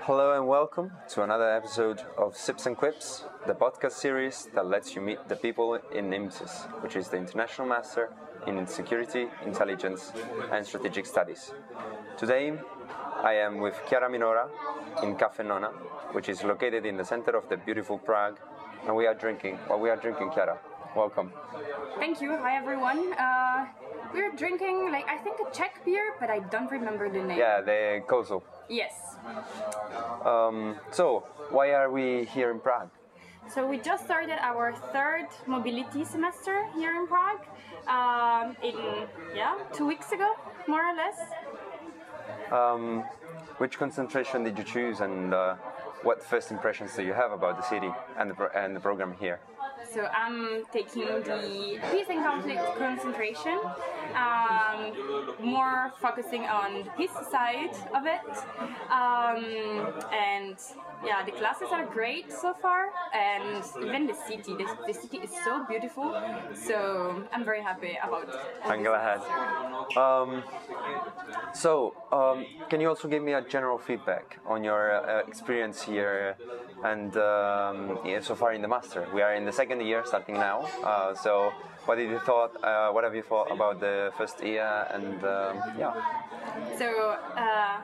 Hello and welcome to another episode of Sips and Quips, the podcast series that lets you meet the people in IMSISS, which is the International Master in Security, Intelligence and Strategic Studies. Today, I am with Chiara Minora in Cafe Nona, which is located in the center of the beautiful Prague, and we are drinking. Well, we are drinking Chiara. Welcome. Thank you. Hi everyone. Uh, we're drinking like I think a Czech beer, but I don't remember the name. Yeah, the Kozel. Yes. Um, so, why are we here in Prague? So we just started our third mobility semester here in Prague. Um, in yeah, two weeks ago, more or less. Um, which concentration did you choose, and uh, what first impressions do you have about the city and the, pro- and the program here? So I'm taking the peace and conflict concentration, um, more focusing on peace side of it. Um, and yeah, the classes are great so far, and even the city. The, the city is so beautiful. So I'm very happy about. I'm glad. Um, so, um, can you also give me a general feedback on your uh, experience here and um, so far in the master? We are in the second year, starting now. Uh, so, what did you thought? Uh, what have you thought about the first year? And um, yeah, So uh,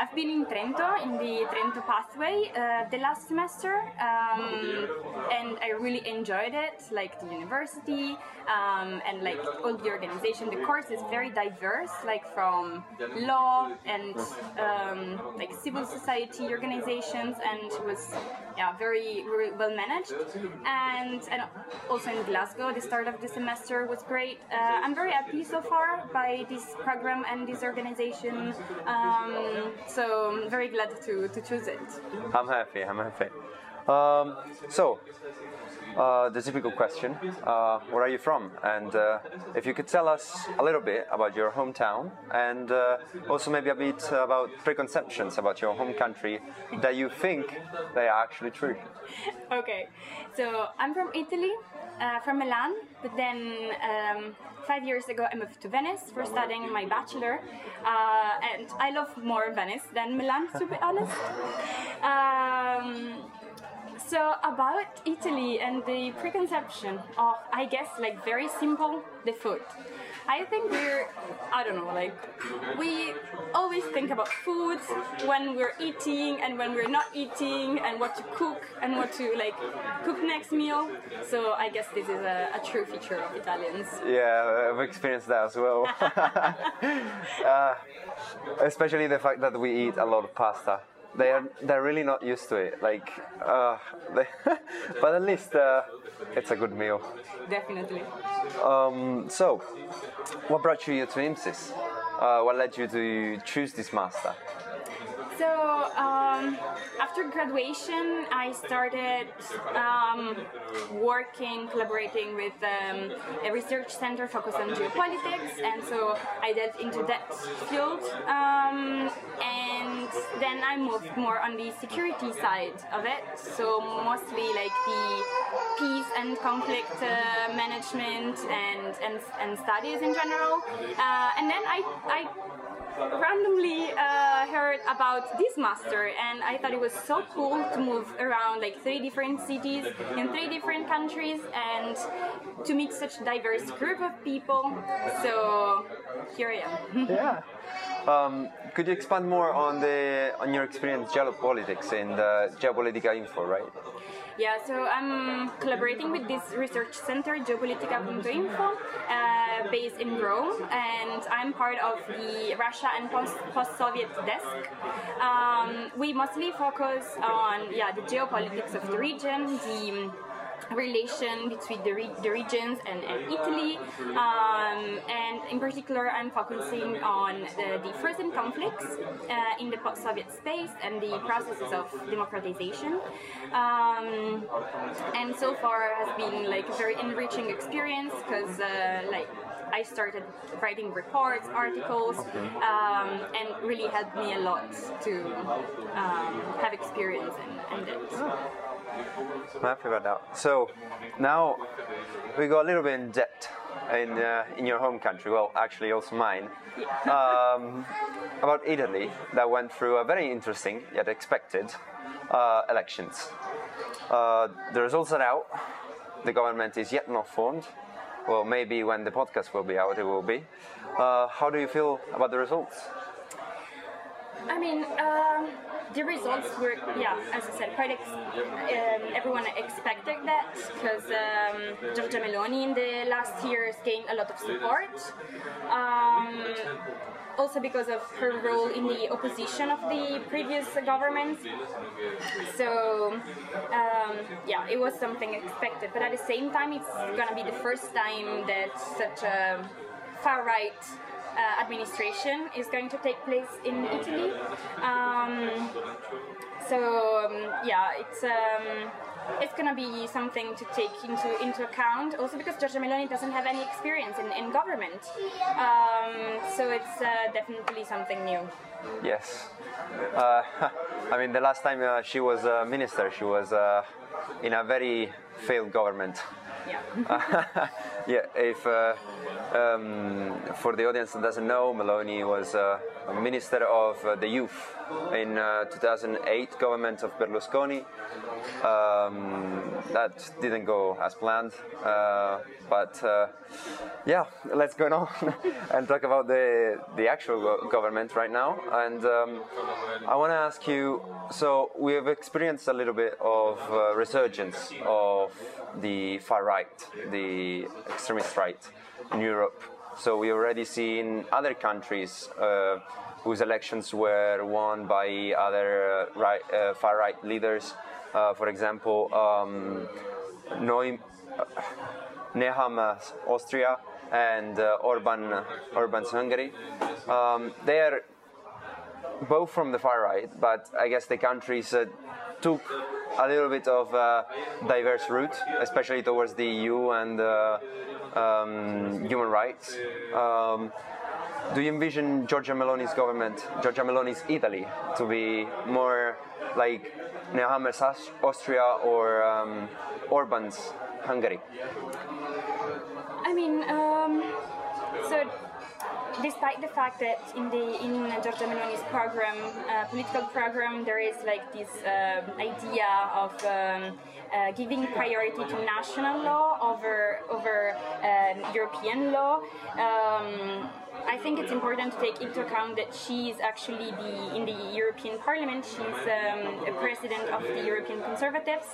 I've been in Trento in the Trento pathway uh, the last semester, um, and I really enjoyed it. Like the university um, and like all the organization. The course is very diverse, like from law and um, like civil society organizations, and it was yeah very, very well managed. And and also in Glasgow, the start of the semester was great. Uh, I'm very happy so far by this program and this organization. Um, so I'm very glad to, to choose it. I'm happy. I'm happy. Um, so, uh, the typical question: uh, Where are you from? And uh, if you could tell us a little bit about your hometown, and uh, also maybe a bit about preconceptions about your home country that you think they are actually true. Okay, so I'm from Italy, uh, from Milan, but then um, five years ago I moved to Venice for studying my bachelor, and I love more Venice than Milan, to be honest. Um, so about Italy and the preconception of, I guess, like very simple, the food. I think we're, I don't know, like we always think about foods when we're eating and when we're not eating and what to cook and what to like cook next meal. So I guess this is a, a true feature of Italians. Yeah, I've experienced that as well. uh, especially the fact that we eat a lot of pasta. They are they're really not used to it. Like, uh, they but at least uh, it's a good meal. Definitely. Um, so, what brought you here to IMSISS? Uh, what led you to choose this master? So um, after graduation, I started um, working, collaborating with um, a research center focused on geopolitics, and so I delved into that field. And then I moved more on the security side of it, so mostly like the peace and conflict uh, management and, and and studies in general. Uh, and then I I randomly uh, heard about this master and I thought it was so cool to move around like three different cities in three different countries and to meet such diverse group of people. So here I am. Yeah. Um, could you expand more on the on your experience geopolitics in the Geopolitica Info, right? Yeah, so I'm collaborating with this research center, Geopolitica.info, uh, based in Rome, and I'm part of the Russia and post- post-Soviet desk. Um, we mostly focus on yeah the geopolitics of the region, the relation between the, re- the regions and, and Italy. Um, and in particular, I'm focusing on the, the frozen conflicts uh, in the post-Soviet space and the processes of democratization. Um, and so far has been like a very enriching experience because uh, like I started writing reports, articles, um, and really helped me a lot to um, have experience in, in it. Happy about that. So now we go a little bit in depth in uh, in your home country. Well, actually, also mine. Um, about Italy that went through a very interesting yet expected uh, elections. Uh, the results are out. The government is yet not formed. Well, maybe when the podcast will be out, it will be. Uh, how do you feel about the results? I mean, um, the results were, yeah, as I said, quite. Ex- um, everyone expected that because um, Giorgia Meloni in the last years gained a lot of support. Um, also because of her role in the opposition of the previous government. So, um, yeah, it was something expected. But at the same time, it's gonna be the first time that such a far right uh, administration is going to take place in Italy. Um, so um, yeah, it's um, it's gonna be something to take into into account. Also because Giorgia Meloni doesn't have any experience in, in government, um, so it's uh, definitely something new. Yes. Uh, I mean, the last time uh, she was a minister, she was uh, in a very failed government. Yeah. yeah, if uh, um, for the audience that doesn't know, Meloni was uh, minister of uh, the youth in uh, 2008 government of Berlusconi. Um, that didn't go as planned, uh, but uh, yeah, let's go on and talk about the the actual go- government right now. And um, I want to ask you. So we have experienced a little bit of resurgence of the far right, the extremist right in Europe. So we already see in other countries uh, whose elections were won by other uh, right, uh, far right leaders. Uh, for example, um, uh, Nehammer, Austria, and uh, Orban, Orban's Hungary. Um, they are both from the far right, but I guess the countries uh, took a little bit of a diverse route, especially towards the EU and uh, um, human rights. Um, do you envision Giorgia Meloni's government, Giorgia Meloni's Italy, to be more like Nehammer's Austria or um, Orban's Hungary? I mean, um, despite the fact that in the in Giorgia Meloni's program, uh, political program, there is like this um idea of um, uh, giving priority to national law over over um, European law. Um, I think it's important to take into account that she is actually the in the European Parliament. She's um, a president of the European Conservatives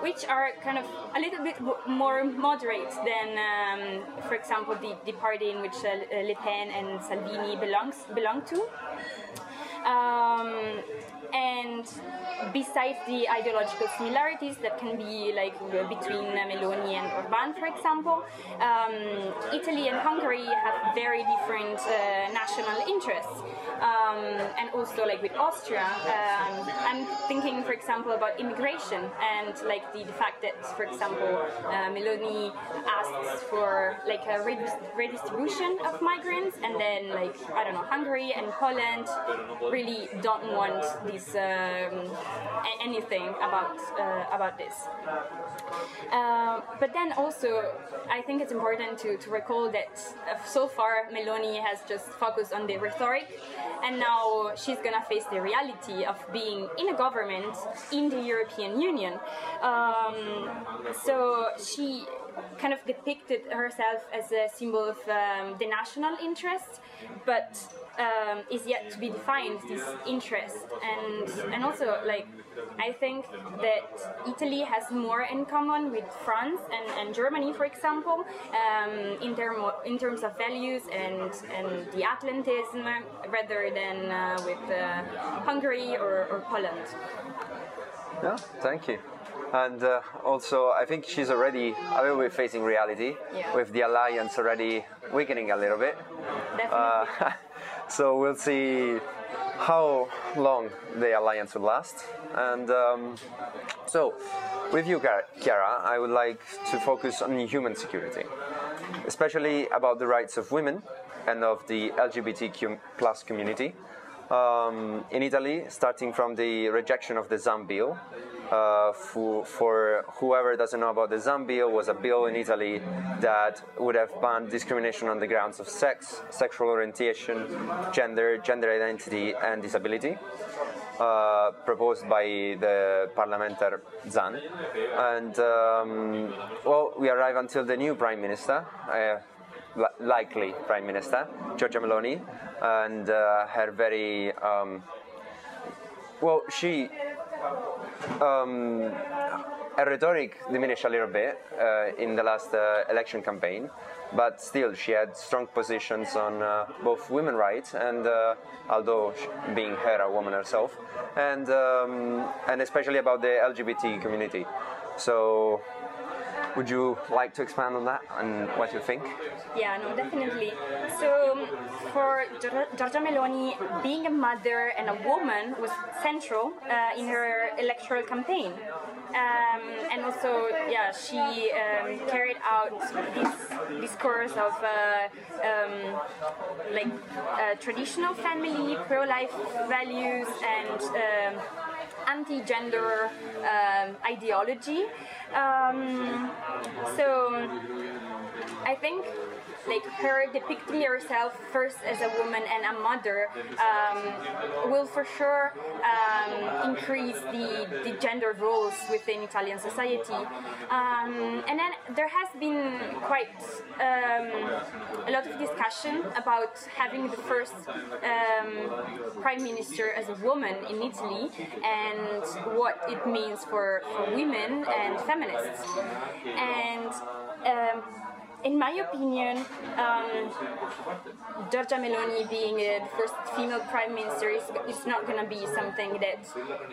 which are kind of a little bit more moderate than, um, for example, the, the party in which uh, Le Pen and Salvini belongs belong to. Um, and besides the ideological similarities that can be like between Meloni and Orban, for example, um, Italy and Hungary have very different uh, national interests. Um, and also like with Austria, um, I'm thinking, for example, about immigration and like the, the fact that, for example, uh, Meloni asks for like a redistribution of migrants, and then like I don't know, Hungary and Poland really don't want um, anything about uh, about this. Uh, but then also, I think it's important to, to recall that uh, so far Meloni has just focused on the rhetoric, and now she's gonna face the reality of being in a government in the European Union. Um, so she kind of depicted herself as a symbol of um, the national interest, but um, is yet to be defined this interest and and also like I think that Italy has more in common with France and, and Germany, for example, um, in, term in terms of values and, and the Atlantism, rather than uh, with uh, Hungary or, or Poland. Yeah, thank you. And uh, also, I think she's already a little bit facing reality Yeah. with the alliance already weakening a little bit. Uh, so we'll see how long the alliance will last. And um, so, with you, Chiara, I would like to focus on human security, especially about the rights of women and of the LGBTQ plus community. Um, in Italy, starting from the rejection of the ZAN bill, uh, for, for whoever doesn't know about the ZAN bill, was a bill in Italy that would have banned discrimination on the grounds of sex, sexual orientation, gender, gender identity, and disability. Uh, proposed by the parliamentary ZAN. And um, well, we arrive until the new prime minister. Uh, likely prime minister, Giorgia Meloni, and uh, her very um, well, she um, her rhetoric diminished a little bit uh, in the last uh, election campaign, but still she had strong positions on uh, both women rights and, uh, although sh- being her a woman herself, and um, and especially about the LGBT community. So, would you like to expand on that and what you think? Yeah, no, definitely. So um, for Gior- Giorgia Meloni, being a mother and a woman was central uh, in her electoral campaign. Um, and also, yeah, she um, carried out this discourse of uh, um, like uh, traditional family, pro-life values, and um, anti-gender um, ideology. Um, so I think like her depicting herself first as a woman and a mother um, will for sure um, increase the, the gender roles within Italian society. Um, and then there has been quite um, a lot of discussion about having the first um, prime minister as a woman in Italy and what it means for, for women and feminists. And um, in my opinion, um, Giorgia Meloni being the first female prime minister is, is not going to be something that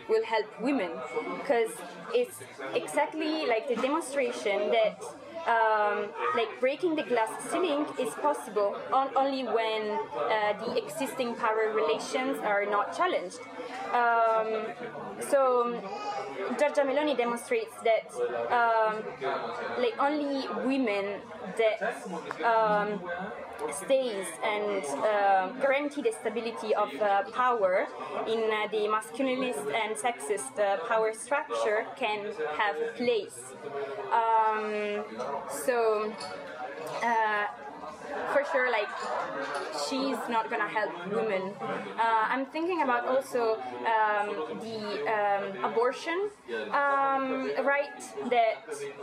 will help women because it's exactly like the demonstration that um, like breaking the glass ceiling is possible on, only when uh, the existing power relations are not challenged. Um, so Giorgia Meloni demonstrates that um, like only women that um, stays and uh, guarantee the stability of uh, power in uh, the masculinist and sexist uh, power structure can have place. Um, so uh, for sure, like she's not gonna help women. Uh, I'm thinking about also um, the um, abortion um, right that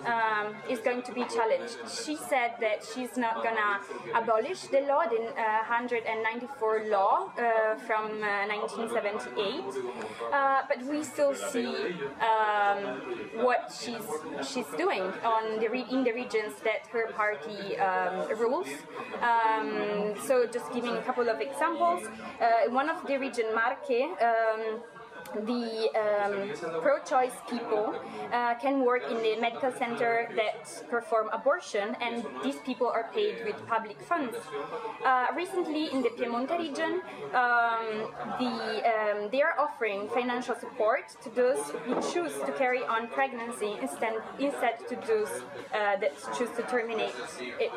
um, is going to be challenged. She said that she's not gonna abolish the law, the uh, 194 law uh, from 1978, uh, but we still see um, what she's she's doing on the in the regions that her party um, rules. Um, so, just giving a couple of examples, uh, one of the region Marche. Um, the um, pro-choice people uh, can work in the medical center that perform abortion, and these people are paid with public funds. Uh, recently, in the Piemonte region, um, the, um, they are offering financial support to those who choose to carry on pregnancy instead, instead to those uh, that choose to terminate it.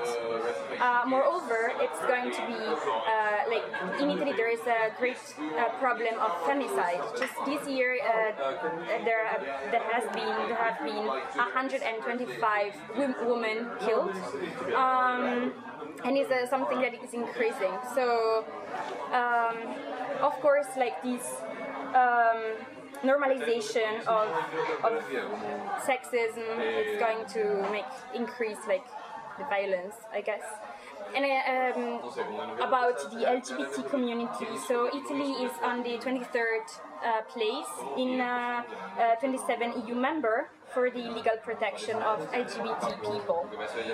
Uh, moreover, it's going to be uh, like in Italy there is a great uh, problem of femicide. Just this year, uh, there have, there has been there have been 125 women killed, um, and it's uh, something that is increasing. So, um, of course, like this. Um, normalization of, of sexism is going to make increase like the violence i guess and um, about the LGBT community. So Italy is on the 23rd uh, place in uh, uh, 27 EU member for the legal protection of LGBT people.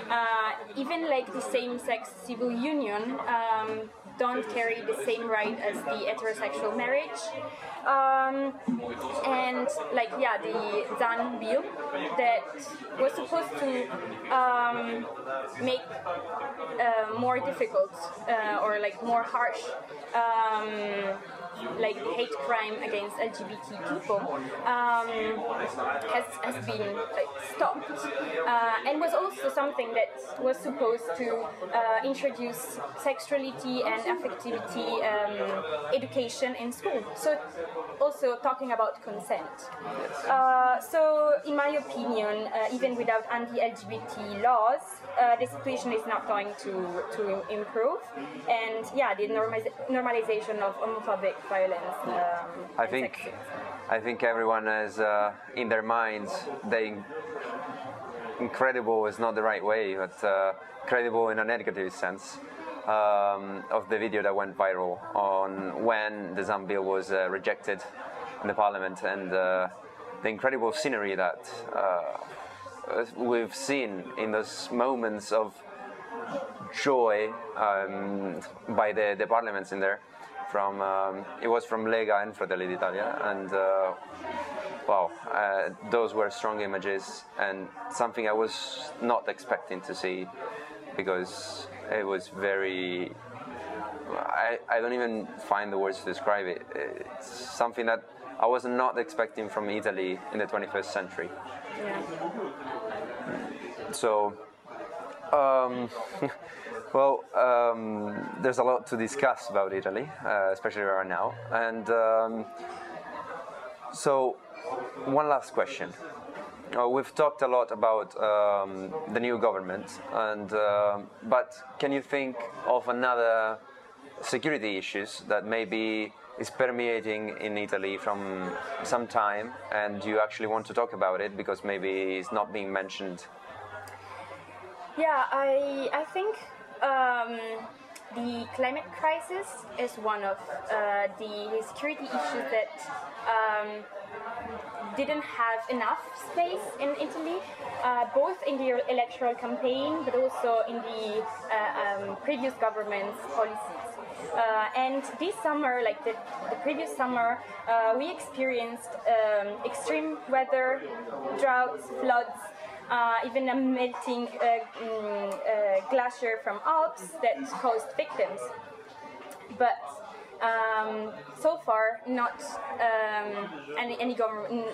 Uh, even like the same-sex civil union um, don't carry the same right as the heterosexual marriage. Um, and like yeah, the ZAN bill that was supposed to um, make uh, more difficult uh, or like more harsh um, like hate crime against LGBT people um, has, has been like, stopped uh, and was also something that was supposed to uh, introduce sexuality and affectivity um, education in school. So also talking about consent. Uh, so in my opinion, uh, even without anti-LGBT laws, uh, the situation is not going to, to improve. And yeah, the normaliz- normalization of homophobic violence. Um, I think sexism. I think everyone has uh, in their minds they incredible is not the right way, but uh, credible in a negative sense. Um, of the video that went viral on when the ZAN bill was uh, rejected in the parliament and uh, the incredible scenery that uh, we've seen in those moments of joy um, by the, the parliaments in there. From um, it was from Lega and Fratelli d'Italia, and uh, wow, uh, those were strong images and something I was not expecting to see because it was very. I, I don't even find the words to describe it. It's something that I was not expecting from Italy in the 21st century. Yeah. So, um, well, um, there's a lot to discuss about Italy, uh, especially right now. And um, so, one last question. Uh, we've talked a lot about um, the new government, and um but can you think of another security issues that maybe is permeating in Italy from some time, and you actually want to talk about it because maybe it's not being mentioned Yeah, I I think um, the climate crisis is one of uh, the security issues that um, didn't have enough space in Italy, uh, both in the electoral campaign but also in the uh, um, previous government's policies. Uh, and this summer, like the, the previous summer, uh, we experienced um, extreme weather, droughts, floods, even a melting uh, mm, uh, glacier from Alps that caused victims. But um, so far, not um, any, any government,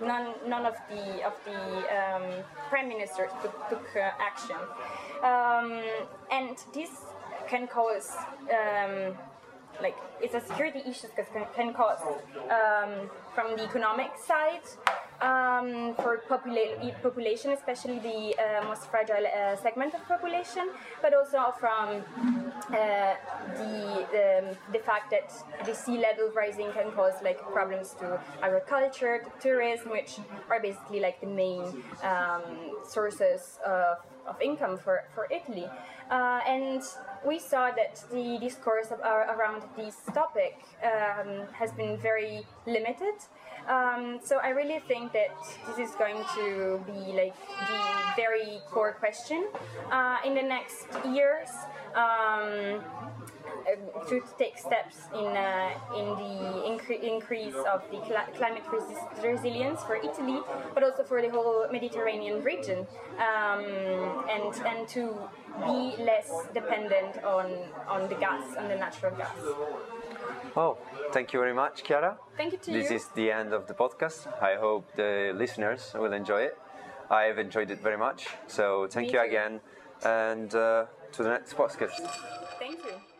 none, none of the of the um, prime ministers took, took uh, action, um, and this can cause. Um, like it's a security issue because can, can cause um, from the economic side um, for popula- population, especially the uh, most fragile uh, segment of population, but also from uh, the um, the fact that the sea level rising can cause like problems to agriculture, to tourism, which are basically like the main um, sources of, of income for, for Italy. Uh, and we saw that the discourse of, uh, around this topic um, has been very limited. Um, so I really think that this is going to be like the very core question uh, in the next years. Um, uh, to take steps in uh, in the incre- increase of the cli- climate resi- resilience for Italy, but also for the whole Mediterranean region, um, and and to be less dependent on on the gas, on the natural gas. Oh, thank you very much, Chiara. Thank you to This you. This is the end of the podcast. I hope the listeners will enjoy it. I have enjoyed it very much. So thank Me you too. again, and uh, to the next podcast. Thank you.